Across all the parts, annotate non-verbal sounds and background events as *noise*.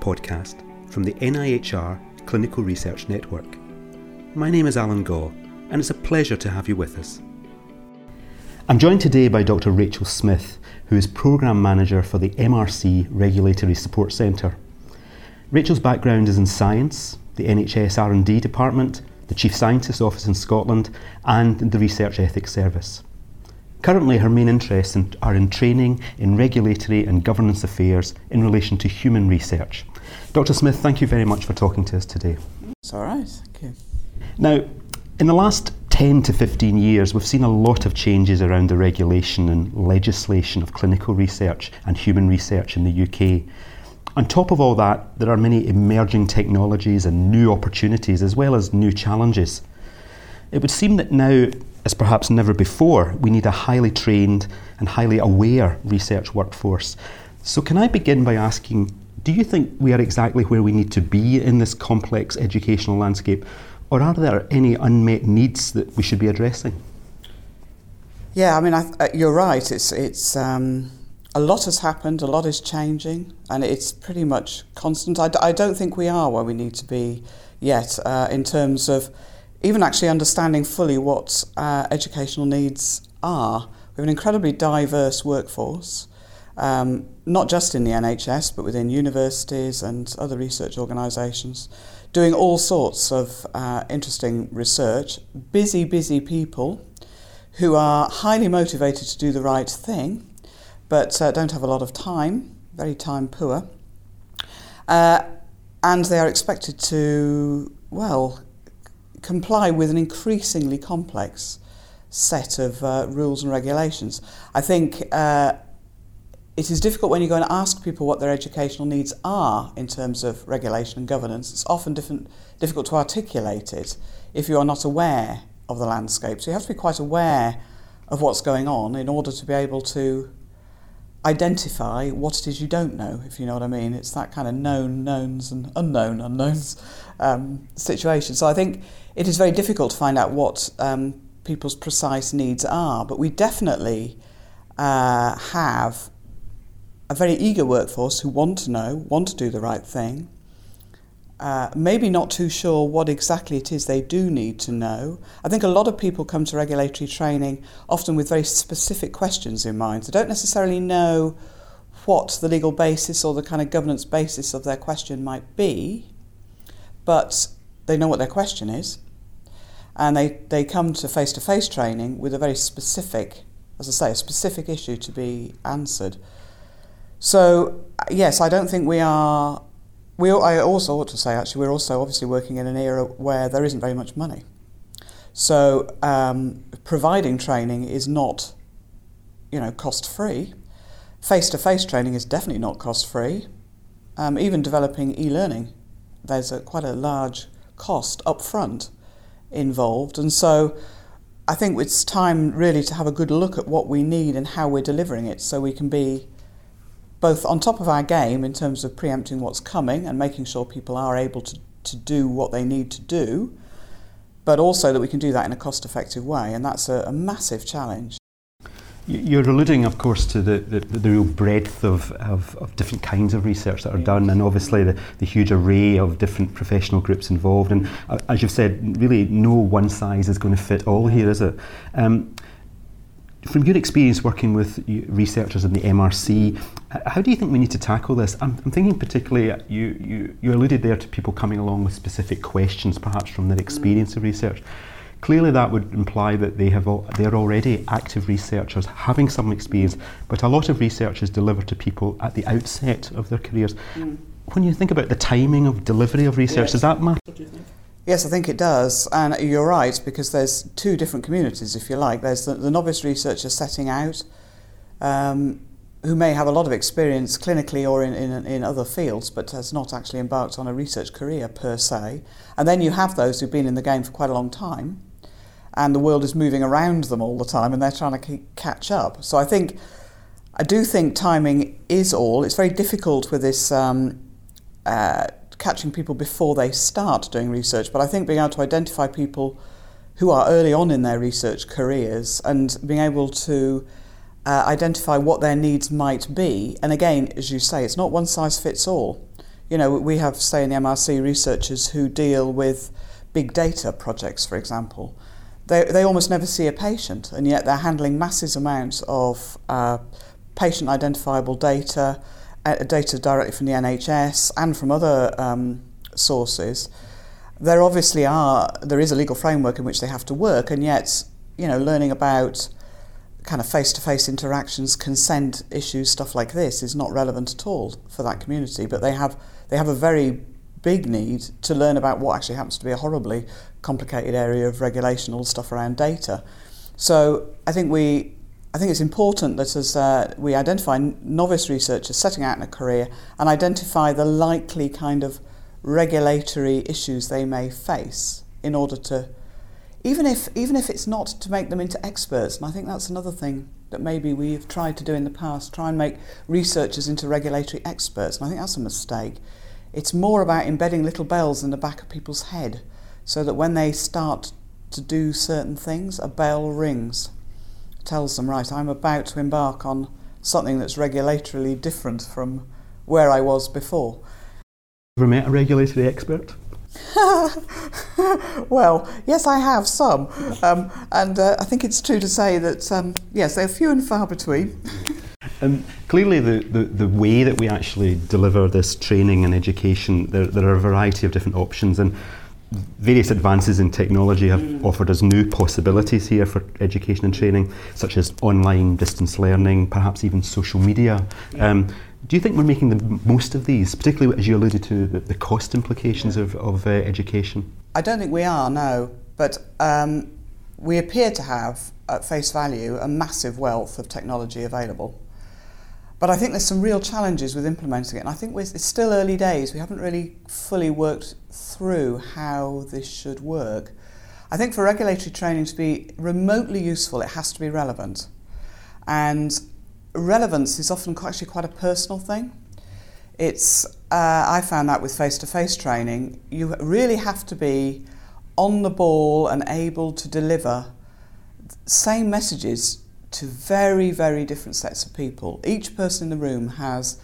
podcast from the NIHR Clinical Research Network. My name is Allan Gaw, and it's a pleasure to have you with us. I'm joined today by Dr. Rachel Smith, who is Programme Manager for the MRC Regulatory Support Centre. Rachel's background is in science, the NHS R&D department, the Chief Scientist Office in Scotland, and the Research Ethics Service. Currently, her main interests are in training in regulatory and governance affairs in relation to human research. Dr. Smith, thank you very much for talking to us today. It's all right, thank you. Now, in the last 10 to 15 years, we've seen a lot of changes around the regulation and legislation of clinical research and human research in the UK. On top of all that, there are many emerging technologies and new opportunities as well as new challenges. It would seem that now, as perhaps never before, we need a highly trained and highly aware research workforce. So, can I begin by asking do you think we are exactly where we need to be in this complex educational landscape, or are there any unmet needs that we should be addressing? Yeah, I mean, I, uh, you're right. It's it's um, a lot has happened, a lot is changing, and it's pretty much constant. I don't think we are where we need to be yet uh, in terms of even actually understanding fully what uh, educational needs are. We have an incredibly diverse workforce, um, not just in the NHS, but within universities and other research organisations, doing all sorts of uh, interesting research. Busy, busy people who are highly motivated to do the right thing, but uh, don't have a lot of time, very time poor. Uh, and they are expected to, well, comply with an increasingly complex set of uh, rules and regulations. I think uh, it is difficult when you go and ask people what their educational needs are in terms of regulation and governance. It's often difficult to articulate it if you are not aware of the landscape. So you have to be quite aware of what's going on in order to be able to identify what it is you don't know, if you know what I mean. It's that kind of known knowns and unknown unknowns um, situation. So I think it is very difficult to find out what um, people's precise needs are, but we definitely uh, have a very eager workforce who want to know, want to do the right thing, uh, maybe not too sure what exactly it is they do need to know. I think a lot of people come to regulatory training often with very specific questions in mind. They don't necessarily know what the legal basis or the kind of governance basis of their question might be, but they know what their question is. And they, they come to face to face training with a very specific, as I say, a specific issue to be answered. So, yes, I don't think we are we, I also ought to say, actually, we're also obviously working in an era where there isn't very much money. So um, providing training is not, you know, cost free. Face-to-face training is definitely not cost free. Um, even developing e-learning, there's a, quite a large cost up front involved, and so I think it's time really to have a good look at what we need and how we're delivering it, so we can be both on top of our game in terms of preempting what's coming and making sure people are able to, to do what they need to do, but also that we can do that in a cost effective way. And that's a, a massive challenge. You're alluding, of course, to the, the, the real breadth of, of, of, different kinds of research that are done, and obviously the, the huge array of different professional groups involved. And uh, as you've said, really no one size is going to fit all here, is it? Um, from your experience working with researchers in the MRC, how do you think we need to tackle this? I'm, I'm thinking particularly, uh, you, you, you alluded there to people coming along with specific questions, perhaps from their experience of research. Clearly, that would imply that they have all, they're already active researchers, having some experience. But a lot of research is delivered to people at the outset of their careers. Mm. When you think about the timing of delivery of research, yes. does that matter? Yes, I think it does. And you're right, because there's two different communities, if you like. There's the, the novice researcher setting out, um, who may have a lot of experience clinically or in, in, in other fields, but has not actually embarked on a research career per se. And then you have those who've been in the game for quite a long time, and the world is moving around them all the time, and they're trying to catch up. So I think, I do think timing is all. It's very difficult with this. Um, uh, catching people before they start doing research, but I think being able to identify people who are early on in their research careers and being able to uh, identify what their needs might be. And again, as you say, it's not one size fits all. You know, we have, say, in the MRC, researchers who deal with big data projects, for example. They, they almost never see a patient, and yet they're handling massive amounts of uh, patient identifiable data, data directly from the NHS and from other um, sources. There obviously are, there is a legal framework in which they have to work, and yet, you know, learning about kind of face-to-face interactions, consent issues, stuff like this is not relevant at all for that community. But they have they have a very big need to learn about what actually happens to be a horribly complicated area of regulation, all stuff around data. So I think we I think it's important that as uh, we identify novice researchers setting out in a career and identify the likely kind of regulatory issues they may face in order to even if even if it's not to make them into experts and I think that's another thing that maybe we've tried to do in the past try and make researchers into regulatory experts and I think that's a mistake. It's more about embedding little bells in the back of people's head so that when they start to do certain things a bell rings tells them right I'm about to embark on something that's regulatorily different from where I was before ever met a regulatory expert *laughs* well, yes, I have some. Um, and uh, I think it's true to say that, um, yes, they're few and far between. *laughs* Um, clearly, the, the, the way that we actually deliver this training and education, there, there are a variety of different options, and various advances in technology have mm. offered us new possibilities here for education and training, such as online distance learning, perhaps even social media. Um, do you think we're making the most of these, particularly as you alluded to the, the cost implications of, of uh, education? I don't think we are, no. But um, we appear to have, at face value, a massive wealth of technology available. But I think there's some real challenges with implementing it. And I think it's still early days. We haven't really fully worked through how this should work. I think for regulatory training to be remotely useful, it has to be relevant. And relevance is often actually quite a personal thing. It's uh, I found that with face-to-face training, you really have to be on the ball and able to deliver same messages to very very different sets of people. Each person in the room has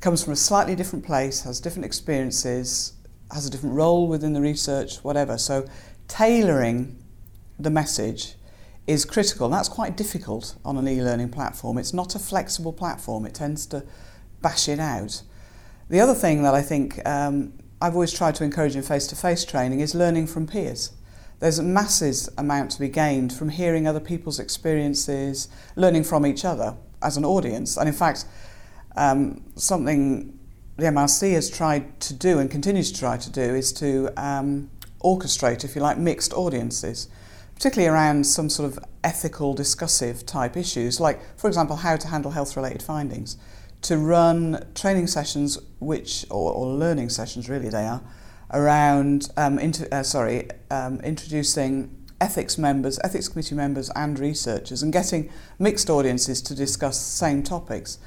comes from a slightly different place, has different experiences, has a different role within the research, whatever. So tailoring the message is critical. And That's quite difficult on an e-learning platform. It's not a flexible platform. It tends to bash it out. The other thing that I think um, I've always tried to encourage in face-to-face training is learning from peers. There's a massive amount to be gained from hearing other people's experiences, learning from each other as an audience. And in fact, um, something the MRC has tried to do and continues to try to do is to um, orchestrate, if you like, mixed audiences particularly around some sort of ethical discussive type issues, like, for example, how to handle health related findings, to run training sessions, which, or, or learning sessions really they are, around, um, inter, uh, sorry, um, introducing ethics members, ethics committee members, and researchers, and getting mixed audiences to discuss the same topics.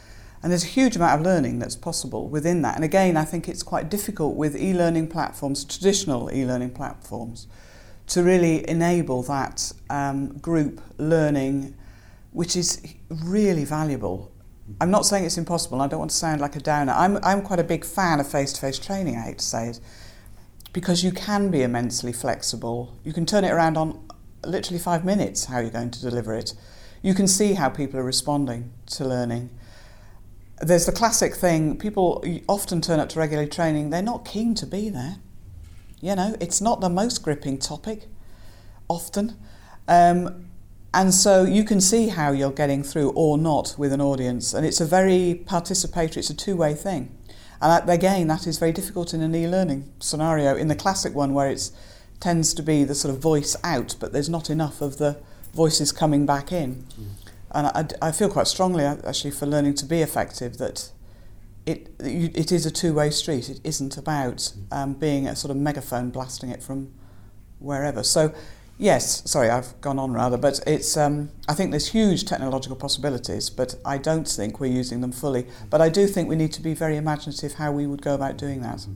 And there's a huge amount of learning that's possible within that. And again, I think it's quite difficult with e learning platforms, traditional e learning platforms, to really enable that um, group learning, which is really valuable. I'm not saying it's impossible, I don't want to sound like a downer. I'm, I'm quite a big fan of face to face training, I hate to say it, because you can be immensely flexible. You can turn it around on literally five minutes how you're going to deliver it. You can see how people are responding to learning. There's the classic thing people often turn up to regular training, they're not keen to be there. You know, it's not the most gripping topic, often. Um, and so you can see how you're getting through or not with an audience. And it's a very participatory, it's a two way thing. And that, again, that is very difficult in an e learning scenario. In the classic one, where it tends to be the sort of voice out, but there's not enough of the voices coming back in. Mm. And I, I feel quite strongly, actually, for learning to be effective, that it, it is a two-way street. It isn't about um, being a sort of megaphone blasting it from wherever. So, yes, sorry, I've gone on rather, but it's. Um, I think there's huge technological possibilities, but I don't think we're using them fully. But I do think we need to be very imaginative how we would go about doing that.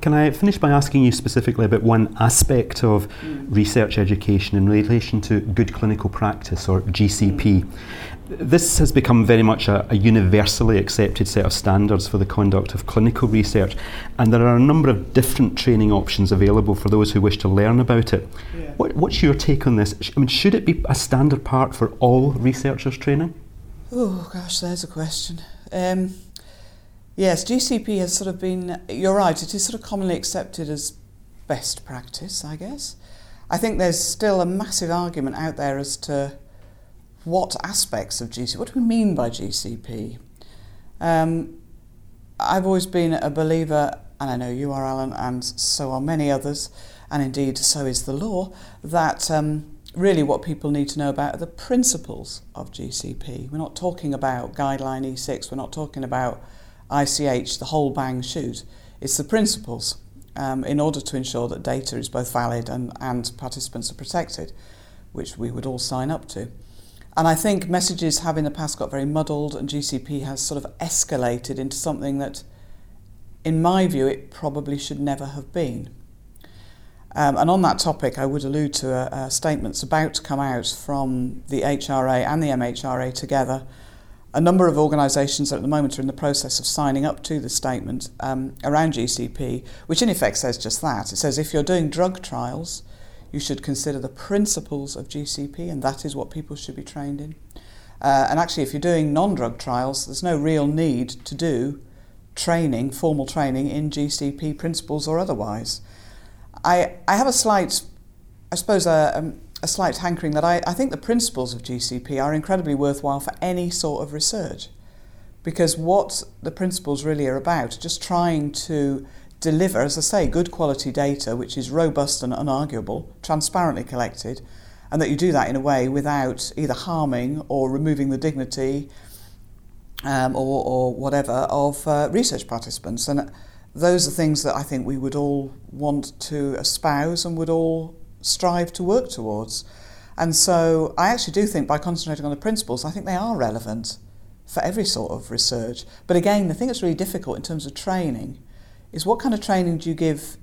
Can I finish by asking you specifically about one aspect of mm. research education in relation to good clinical practice or GCP? Mm. This has become very much a, a, universally accepted set of standards for the conduct of clinical research, and there are a number of different training options available for those who wish to learn about it. Yeah. What, what's your take on this? I mean, should it be a standard part for all researchers' training? Oh, gosh, there's a question. Um, yes, GCP has sort of been, you're right, it is sort of commonly accepted as best practice, I guess. I think there's still a massive argument out there as to what aspects of GCP, what do we mean by GCP? Um, I've always been a believer, and I know you are, Allan, and so are many others, and indeed so is the law, that um, really what people need to know about are the principles of GCP. We're not talking about guideline E6, we're not talking about ICH, the whole bang shoot. It's the principles um, in order to ensure that data is both valid and, and participants are protected, which we would all sign up to. And I think messages have in the past got very muddled, and GCP has sort of escalated into something that, in my view, it probably should never have been. Um, and on that topic, I would allude to a, a statements about to come out from the HRA and the MHRA together. A number of organisations at the moment are in the process of signing up to the statement um, around GCP, which in effect says just that. It says if you're doing drug trials, you should consider the principles of GCP, and that is what people should be trained in. Uh, and actually, if you're doing non drug trials, there's no real need to do training, formal training in GCP principles or otherwise. I, I have a slight, I suppose, a, um, a slight hankering that I, I think the principles of GCP are incredibly worthwhile for any sort of research. Because what the principles really are about, just trying to deliver, as I say, good quality data which is robust and unarguable, transparently collected, and that you do that in a way without either harming or removing the dignity um, or, or whatever of uh, research participants. And those are things that I think we would all want to espouse and would all strive to work towards. And so I actually do think by concentrating on the principles, I think they are relevant for every sort of research. But again, the thing that's really difficult in terms of training is what kind of training do you give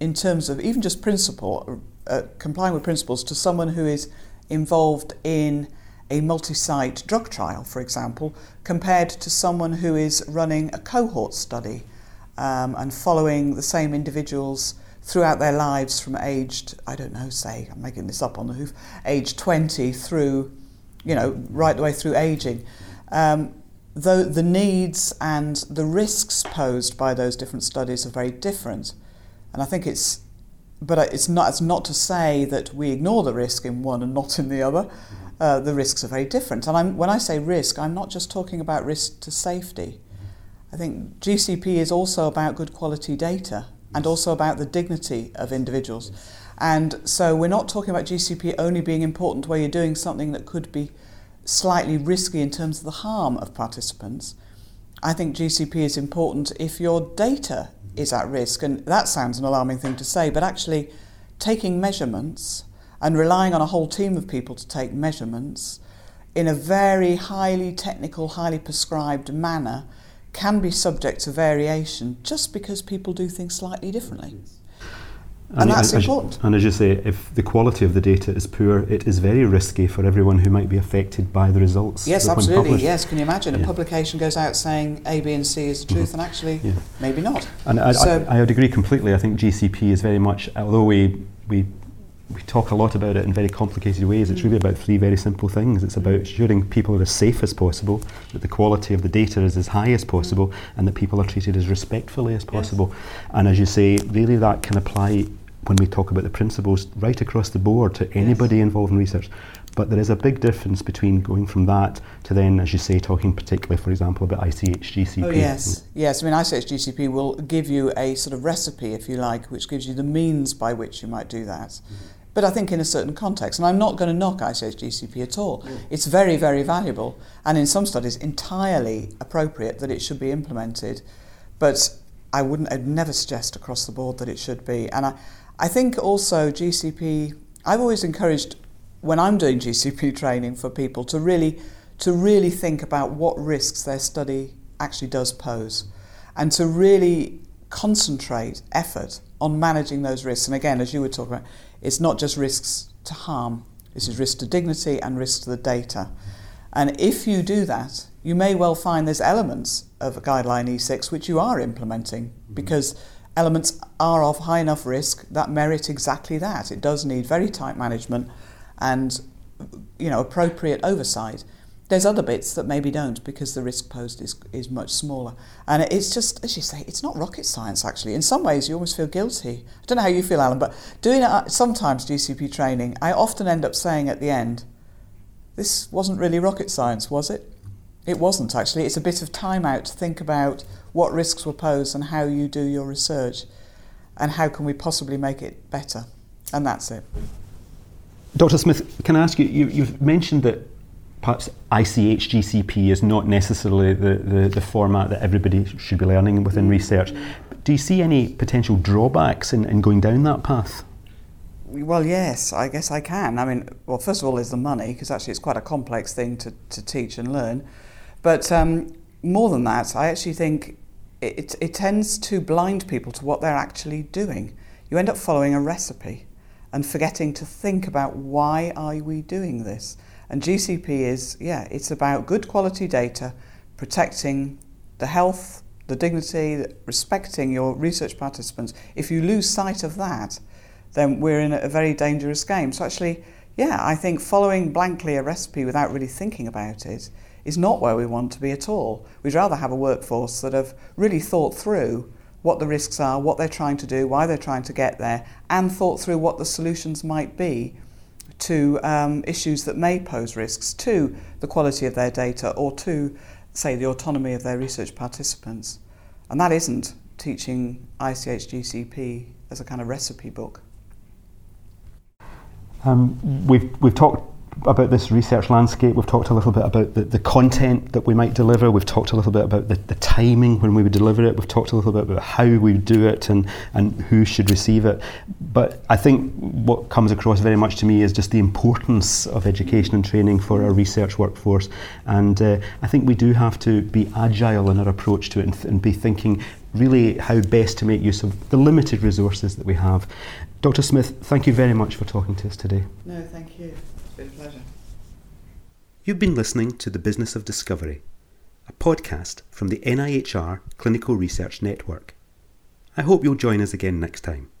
in terms of even just principle, uh, complying with principles to someone who is involved in a multi-site drug trial, for example, compared to someone who is running a cohort study um, and following the same individuals throughout their lives from aged, I don't know, say, I'm making this up on the hoof, age 20 through, you know, right the way through aging. Um, though the needs and the risks posed by those different studies are very different. And I think it's, but it's not, it's not to say that we ignore the risk in one and not in the other. Uh, the risks are very different. And I'm, when I say risk, I'm not just talking about risk to safety. I think GCP is also about good quality data and also about the dignity of individuals. And so we're not talking about GCP only being important where you're doing something that could be slightly risky in terms of the harm of participants. I think GCP is important if your data is at risk, and that sounds an alarming thing to say, but actually taking measurements and relying on a whole team of people to take measurements in a very highly technical, highly prescribed manner can be subject to variation just because people do things slightly differently. And, and that's as, important. And as you say, if the quality of the data is poor, it is very risky for everyone who might be affected by the results. Yes, absolutely. Yes, can you imagine? Yeah. A publication goes out saying A, B, and C is the truth, mm-hmm. and actually, yeah. maybe not. And I, so I, I would agree completely. I think GCP is very much, although we, we we talk a lot about it in very complicated ways. It's really about three very simple things. It's about ensuring people are as safe as possible, that the quality of the data is as high as possible, and that people are treated as respectfully as possible. Yes. And as you say, really that can apply when we talk about the principles right across the board to anybody yes. involved in research. But there is a big difference between going from that to then, as you say, talking particularly, for example, about ICH GCP. Oh, yes. Yes, I mean, ICH GCP will give you a sort of recipe, if you like, which gives you the means by which you might do that. Mm-hmm. But I think in a certain context, and I'm not going to knock ICH GCP at all. Mm. It's very, very valuable, and in some studies, entirely appropriate that it should be implemented. But I wouldn't, I'd never suggest across the board that it should be. And I, I think also GCP, I've always encouraged when I'm doing GCP training for people to really, to really think about what risks their study actually does pose and to really concentrate effort on managing those risks. And again, as you were talking about, it's not just risks to harm, this is risk to dignity and risk to the data. And if you do that, you may well find there's elements of guideline E6 which you are implementing mm-hmm. because elements are of high enough risk that merit exactly that. It does need very tight management and you know appropriate oversight. There's other bits that maybe don't because the risk posed is, is much smaller. And it's just, as you say, it's not rocket science actually. In some ways, you almost feel guilty. I don't know how you feel, Allan, but doing it, sometimes GCP training, I often end up saying at the end, this wasn't really rocket science, was it? It wasn't actually. It's a bit of time out to think about what risks were posed and how you do your research and how can we possibly make it better. And that's it. Dr. Smith, can I ask you, you have mentioned that perhaps ICH GCP is not necessarily the, the, the, format that everybody should be learning within research. Do you see any potential drawbacks in, in going down that path? Well, yes, I guess I can. I mean, well, first of all, there's the money, because actually it's quite a complex thing to, to teach and learn. But um, more than that, I actually think it, it tends to blind people to what they're actually doing. You end up following a recipe and forgetting to think about why are we doing this. And GCP is, yeah, it's about good quality data, protecting the health, the dignity, respecting your research participants. If you lose sight of that, then we're in a very dangerous game. So actually, yeah, I think following blankly a recipe without really thinking about it is not where we want to be at all. We'd rather have a workforce that have really thought through what the risks are, what they're trying to do, why they're trying to get there, and thought through what the solutions might be to um, issues that may pose risks to the quality of their data or to, say, the autonomy of their research participants. And that isn't teaching ICH GCP as a kind of recipe book. Um, we've, we've talked about this research landscape. We've talked a little bit about the, the content that we might deliver. We've talked a little bit about the, the timing when we would deliver it. We've talked a little bit about how we do it and, and who should receive it. But I think what comes across very much to me is just the importance of education and training for our research workforce. And uh, I think we do have to be agile in our approach to it and, th- and be thinking really how best to make use of the limited resources that we have. Dr. Smith, thank you very much for talking to us today. No, thank you. Been a pleasure. You've been listening to The Business of Discovery, a podcast from the NIHR Clinical Research Network. I hope you'll join us again next time.